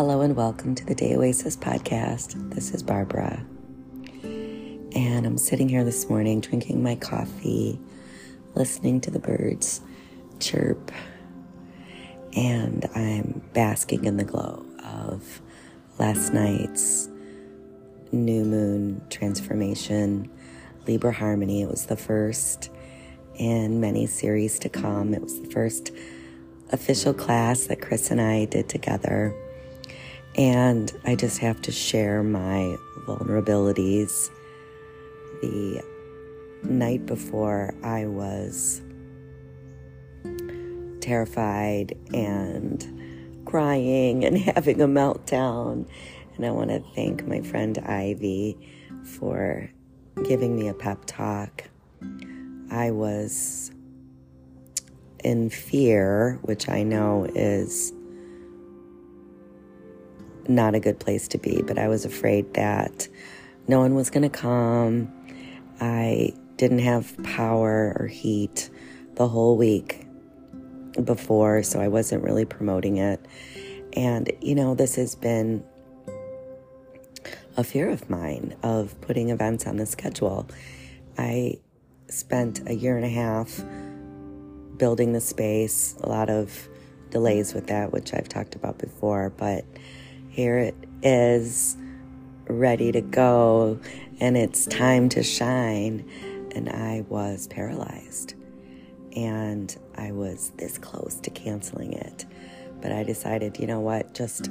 Hello and welcome to the Day Oasis podcast. This is Barbara. And I'm sitting here this morning drinking my coffee, listening to the birds chirp, and I'm basking in the glow of last night's new moon transformation, Libra Harmony. It was the first in many series to come. It was the first official class that Chris and I did together. And I just have to share my vulnerabilities. The night before, I was terrified and crying and having a meltdown. And I want to thank my friend Ivy for giving me a pep talk. I was in fear, which I know is not a good place to be, but I was afraid that no one was going to come. I didn't have power or heat the whole week before, so I wasn't really promoting it. And, you know, this has been a fear of mine of putting events on the schedule. I spent a year and a half building the space, a lot of delays with that, which I've talked about before, but here it is ready to go and it's time to shine. And I was paralyzed and I was this close to canceling it. But I decided, you know what, just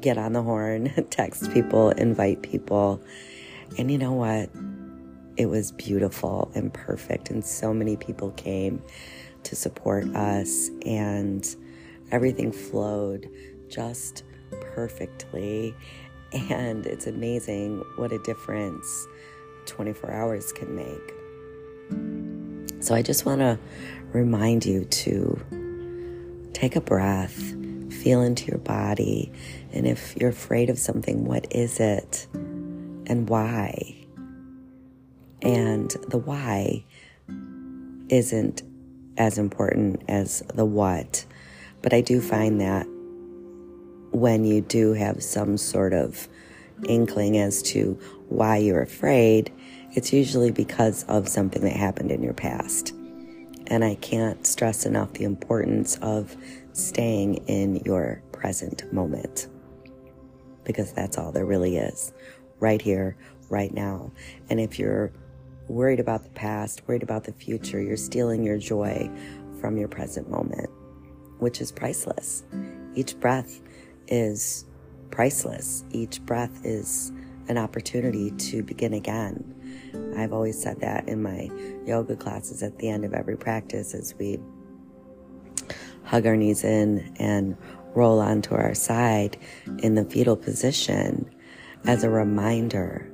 get on the horn, text people, invite people. And you know what? It was beautiful and perfect. And so many people came to support us, and everything flowed just perfectly. And it's amazing what a difference 24 hours can make. So I just want to remind you to take a breath, feel into your body, and if you're afraid of something, what is it and why? And the why isn't as important as the what, but I do find that when you do have some sort of inkling as to why you're afraid, it's usually because of something that happened in your past. And I can't stress enough the importance of staying in your present moment because that's all there really is right here, right now. And if you're worried about the past, worried about the future, you're stealing your joy from your present moment, which is priceless. Each breath is priceless. Each breath is an opportunity to begin again. I've always said that in my yoga classes at the end of every practice as we hug our knees in and roll onto our side in the fetal position as a reminder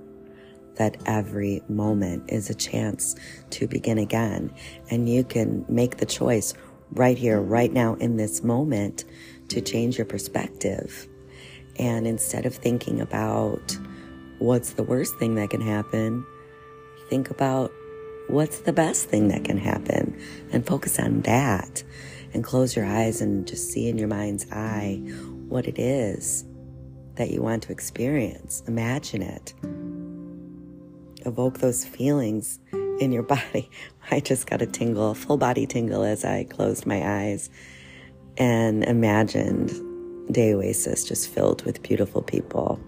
that every moment is a chance to begin again. And you can make the choice right here, right now, in this moment to change your perspective. And instead of thinking about what's the worst thing that can happen, think about what's the best thing that can happen and focus on that and close your eyes and just see in your mind's eye what it is that you want to experience. Imagine it. Evoke those feelings in your body. I just got a tingle, full body tingle as I closed my eyes and imagined Day Oasis just filled with beautiful people.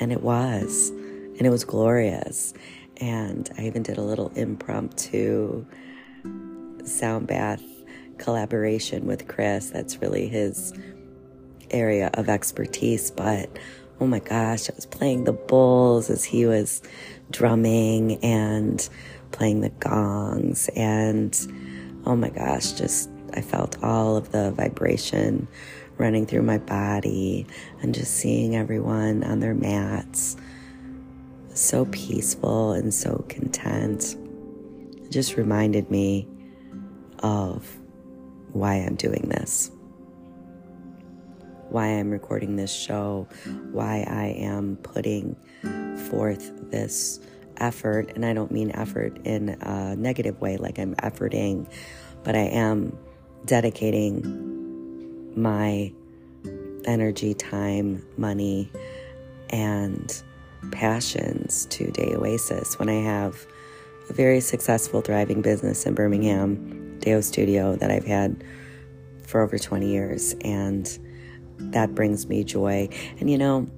And it was, and it was glorious. And I even did a little impromptu sound bath collaboration with Chris. That's really his area of expertise. But oh my gosh, I was playing the bowls as he was drumming and playing the gongs. And oh my gosh, just I felt all of the vibration running through my body and just seeing everyone on their mats. So peaceful and so content. It just reminded me of why I'm doing this, why I'm recording this show, why I am putting forth this effort. And I don't mean effort in a negative way, like I'm efforting, but I am dedicating my energy, time, money, and passions to Day Oasis when I have a very successful, thriving business in Birmingham, Deyo Studio, that I've had for over 20 years. And that brings me joy. And you know,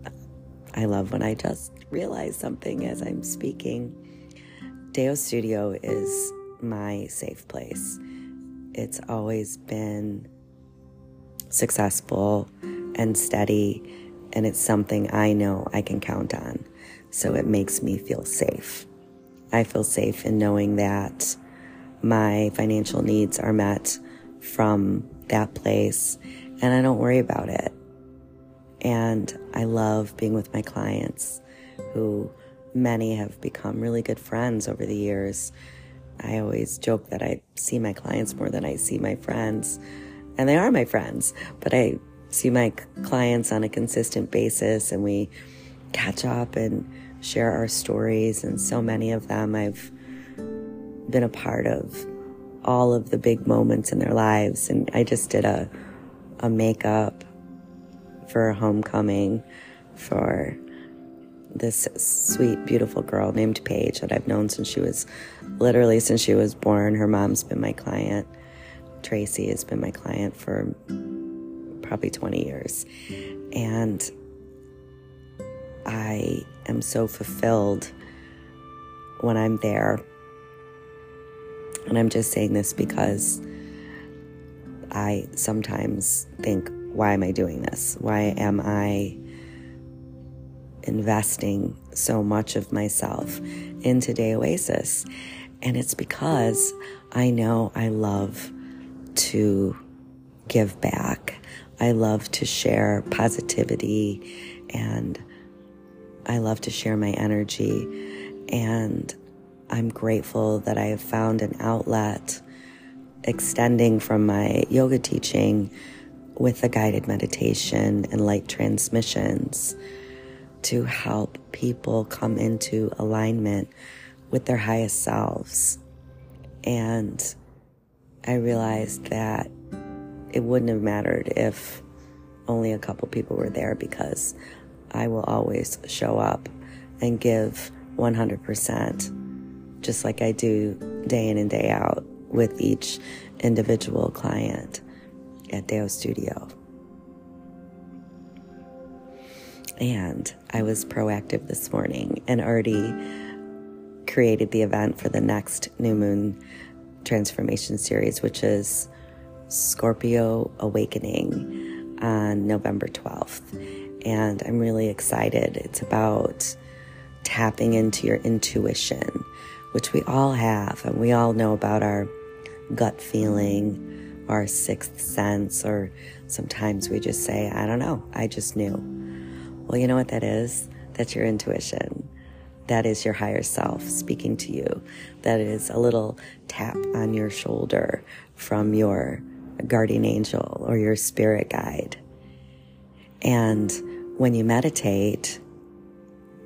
I love when I just realize something as I'm speaking. Deyo Studio is my safe place. It's always been successful and steady, and it's something I know I can count on. So it makes me feel safe. I feel safe in knowing that my financial needs are met from that place and I don't worry about it. And I love being with my clients who many have become really good friends over the years. I always joke that I see my clients more than I see my friends, and they are my friends, but I see my clients on a consistent basis and we catch up and share our stories. And so many of them I've been a part of all of the big moments in their lives. And I just did a, a makeup for a homecoming for this sweet, beautiful girl named Paige that I've known since she was literally since she was born. Her mom's been my client. Tracy has been my client for probably 20 years. And I am so fulfilled when I'm there. And I'm just saying this because I sometimes think, why am I doing this? Why am I investing so much of myself into Day Oasis? And it's because I know I love to give back. I love to share positivity and I love to share my energy. And I'm grateful that I have found an outlet extending from my yoga teaching with the guided meditation and light transmissions to help people come into alignment with their highest selves. And I realized that it wouldn't have mattered if only a couple people were there because I will always show up and give 100%, just like I do day in and day out with each individual client at Deyo Studio. And I was proactive this morning and already created the event for the next new moon transformation series, which is Scorpio Awakening on November 12th. And I'm really excited. It's about tapping into your intuition, which we all have, and we all know about our gut feeling, our sixth sense, or sometimes we just say, I don't know, I just knew. Well, you know what that is? That's your intuition. That is your higher self speaking to you. That is a little tap on your shoulder from your guardian angel or your spirit guide. And when you meditate,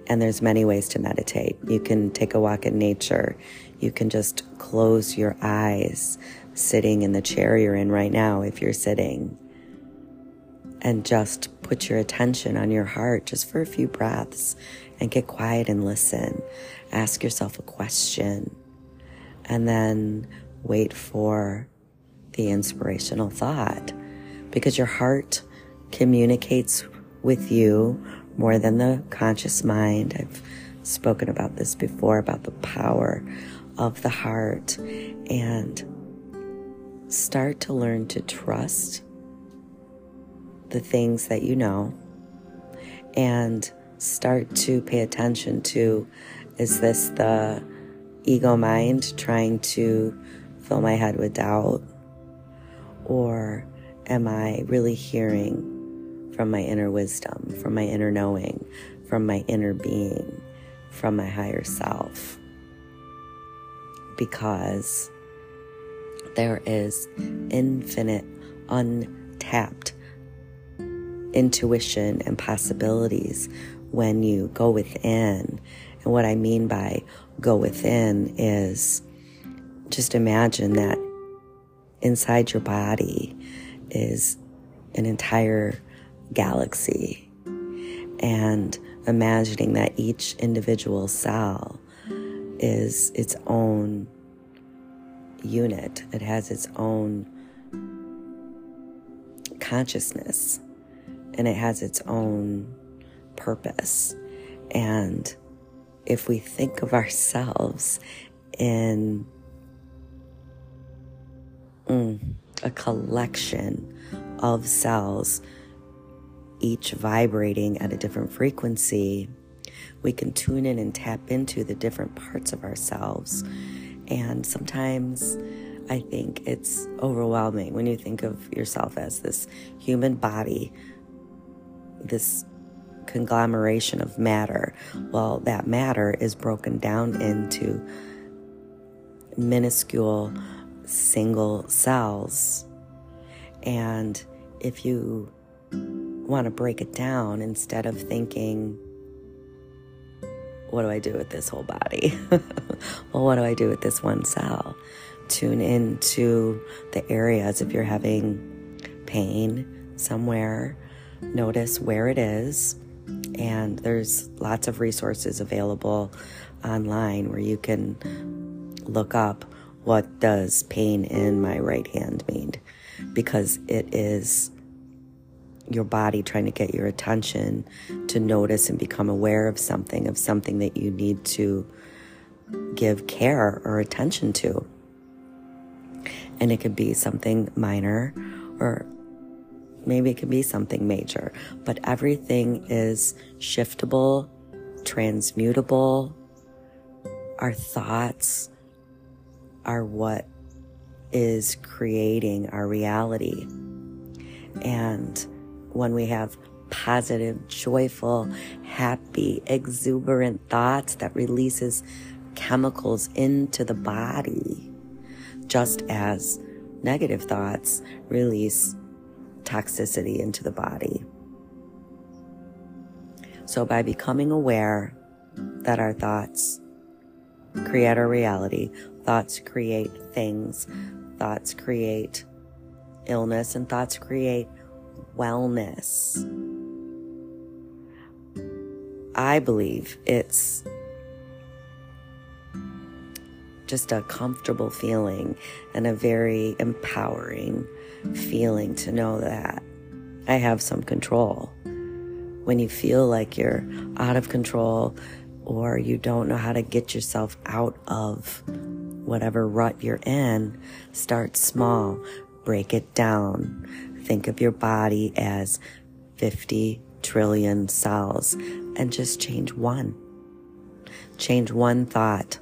and there's many ways to meditate. You can take a walk in nature. You can just close your eyes sitting in the chair you're in right now if you're sitting. And just put your attention on your heart just for a few breaths and get quiet and listen. Ask yourself a question and then wait for the inspirational thought because your heart communicates with you more than the conscious mind. I've spoken about this before about the power of the heart and start to learn to trust the things that you know and start to pay attention to is this the ego mind trying to fill my head with doubt? Or am I really hearing from my inner wisdom, from my inner knowing, from my inner being, from my higher self? Because there is infinite, untapped intuition and possibilities when you go within. And what I mean by go within is just imagine that inside your body is an entire galaxy and imagining that each individual cell is its own unit. It has its own consciousness and it has its own purpose. And if we think of ourselves in mm, a collection of cells, each vibrating at a different frequency, we can tune in and tap into the different parts of ourselves. And sometimes I think it's overwhelming when you think of yourself as this human body, this conglomeration of matter. Well, that matter is broken down into minuscule single cells. And if you want to break it down instead of thinking, what do I do with this whole body? well, what do I do with this one cell? Tune into the areas if you're having pain somewhere. Notice where it is. And there's lots of resources available online where you can look up what does pain in my right hand mean because it is your body trying to get your attention to notice and become aware of something, of something that you need to give care or attention to. And it could be something minor or maybe it can be something major, but everything is shiftable, transmutable. Our thoughts are what is creating our reality. And when we have positive, joyful, happy, exuberant thoughts that releases chemicals into the body, just as negative thoughts release toxicity into the body. So by becoming aware that our thoughts create our reality, thoughts create things, thoughts create illness, and thoughts create wellness. I believe it's just a comfortable feeling and a very empowering feeling to know that I have some control. When you feel like you're out of control or you don't know how to get yourself out of whatever rut you're in, start small, break it down. Think of your body as 50 trillion cells and just change one. Change one thought.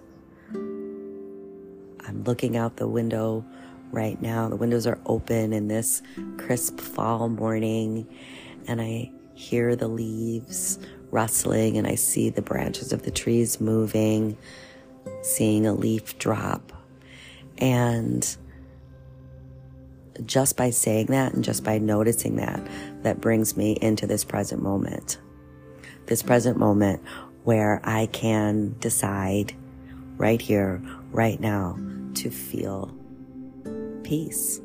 I'm looking out the window right now. The windows are open in this crisp fall morning, and I hear the leaves rustling, and I see the branches of the trees moving, seeing a leaf drop. And just by saying that and just by noticing that, that brings me into this present moment. This present moment where I can decide right here, right now, to feel peace,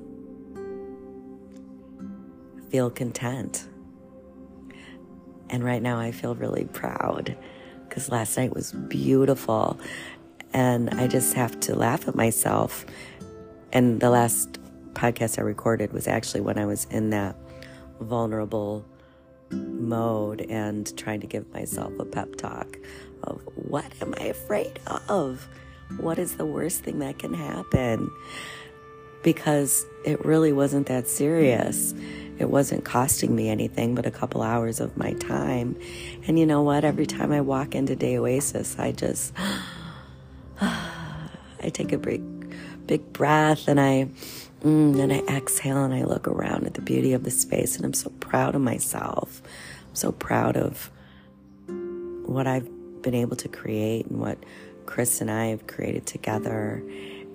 feel content. And right now, I feel really proud because last night was beautiful. And I just have to laugh at myself. And the last podcast I recorded was actually when I was in that vulnerable mode and trying to give myself a pep talk of what am I afraid of? What is the worst thing that can happen? Because it really wasn't that serious. It wasn't costing me anything but a couple hours of my time. And you know what? Every time I walk into Day Oasis, I just, I take a big, big breath and I Mm, and I exhale and I look around at the beauty of the space, and I'm so proud of myself. I'm so proud of what I've been able to create and what Chris and I have created together.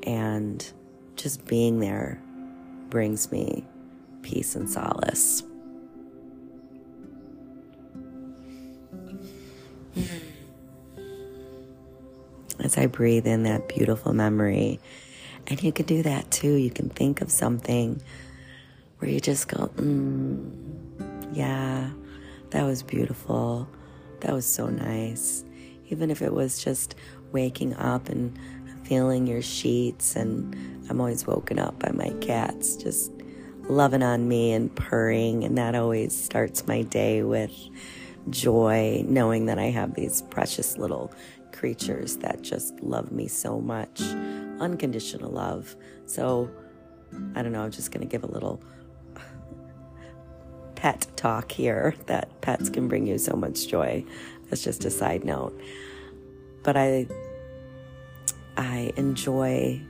And just being there brings me peace and solace. As I breathe in that beautiful memory and you can do that too. You can think of something where you just go, mm, Yeah, that was beautiful. That was so nice. Even if it was just waking up and feeling your sheets, and I'm always woken up by my cats just loving on me and purring, and that always starts my day with joy, knowing that I have these precious little creatures that just love me so much. Unconditional love. So, I don't know, I'm just going to give a little pet talk here that pets can bring you so much joy. That's just a side note. But I I enjoy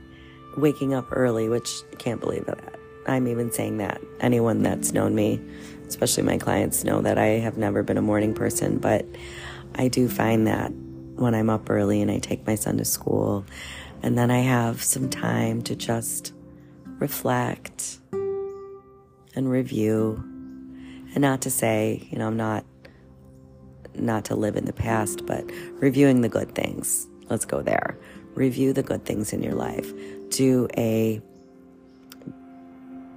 waking up early, which I can't believe that I'm even saying that. Anyone that's known me, especially my clients, know that I have never been a morning person, but I do find that when I'm up early and I take my son to school, and then I have some time to just reflect and review. And not to say, you know, I'm not not to live in the past, but reviewing the good things. Let's go there. Review the good things in your life. Do a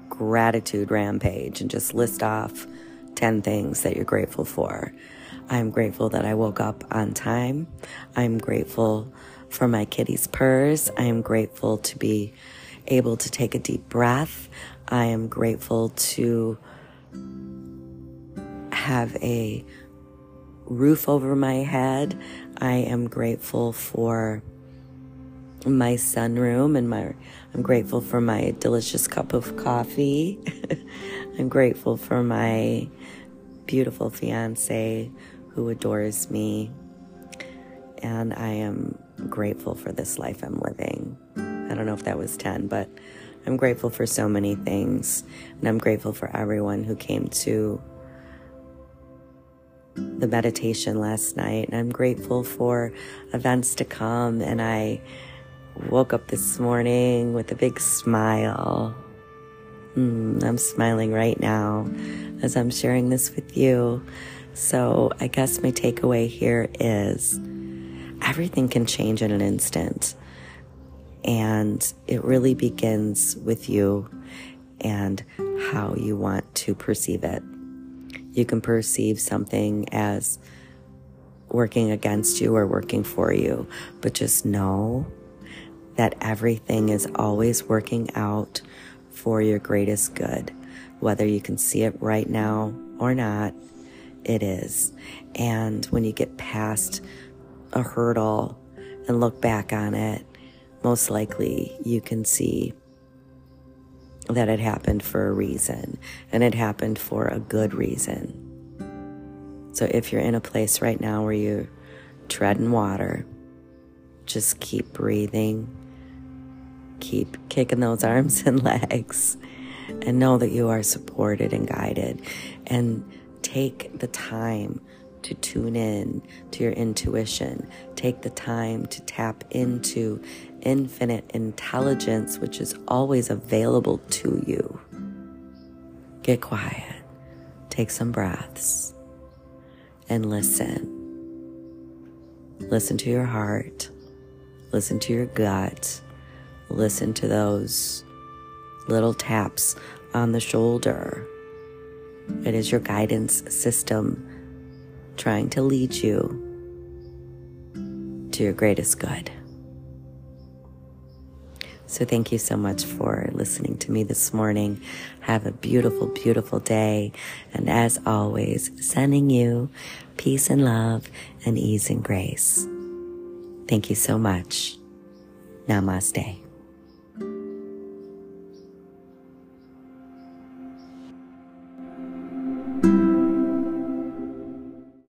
gratitude rampage and just list off 10 things that you're grateful for. I'm grateful that I woke up on time. I'm grateful for my kitty's purrs. I am grateful to be able to take a deep breath. I am grateful to have a roof over my head. I am grateful for my sunroom and my I'm grateful for my delicious cup of coffee. I'm grateful for my beautiful fiance who adores me. And I am grateful for this life I'm living. I don't know if that was 10, but I'm grateful for so many things. And I'm grateful for everyone who came to the meditation last night. And I'm grateful for events to come. And I woke up this morning with a big smile. Mm, I'm smiling right now as I'm sharing this with you. So, I guess my takeaway here is everything can change in an instant. And it really begins with you and how you want to perceive it. You can perceive something as working against you or working for you, but just know that everything is always working out for your greatest good. Whether you can see it right now or not, it is. And when you get past a hurdle and look back on it, most likely you can see that it happened for a reason and it happened for a good reason. So if you're in a place right now where you're treading water, just keep breathing keep kicking those arms and legs and know that you are supported and guided and take the time to tune in to your intuition. Take the time to tap into infinite intelligence, which is always available to you. Get quiet, take some breaths, and listen. Listen to your heart, listen to your gut Listen to those little taps on the shoulder. It is your guidance system trying to lead you to your greatest good. So, thank you so much for listening to me this morning. Have a beautiful, beautiful day. And as always, sending you peace and love and ease and grace. Thank you so much. Namaste.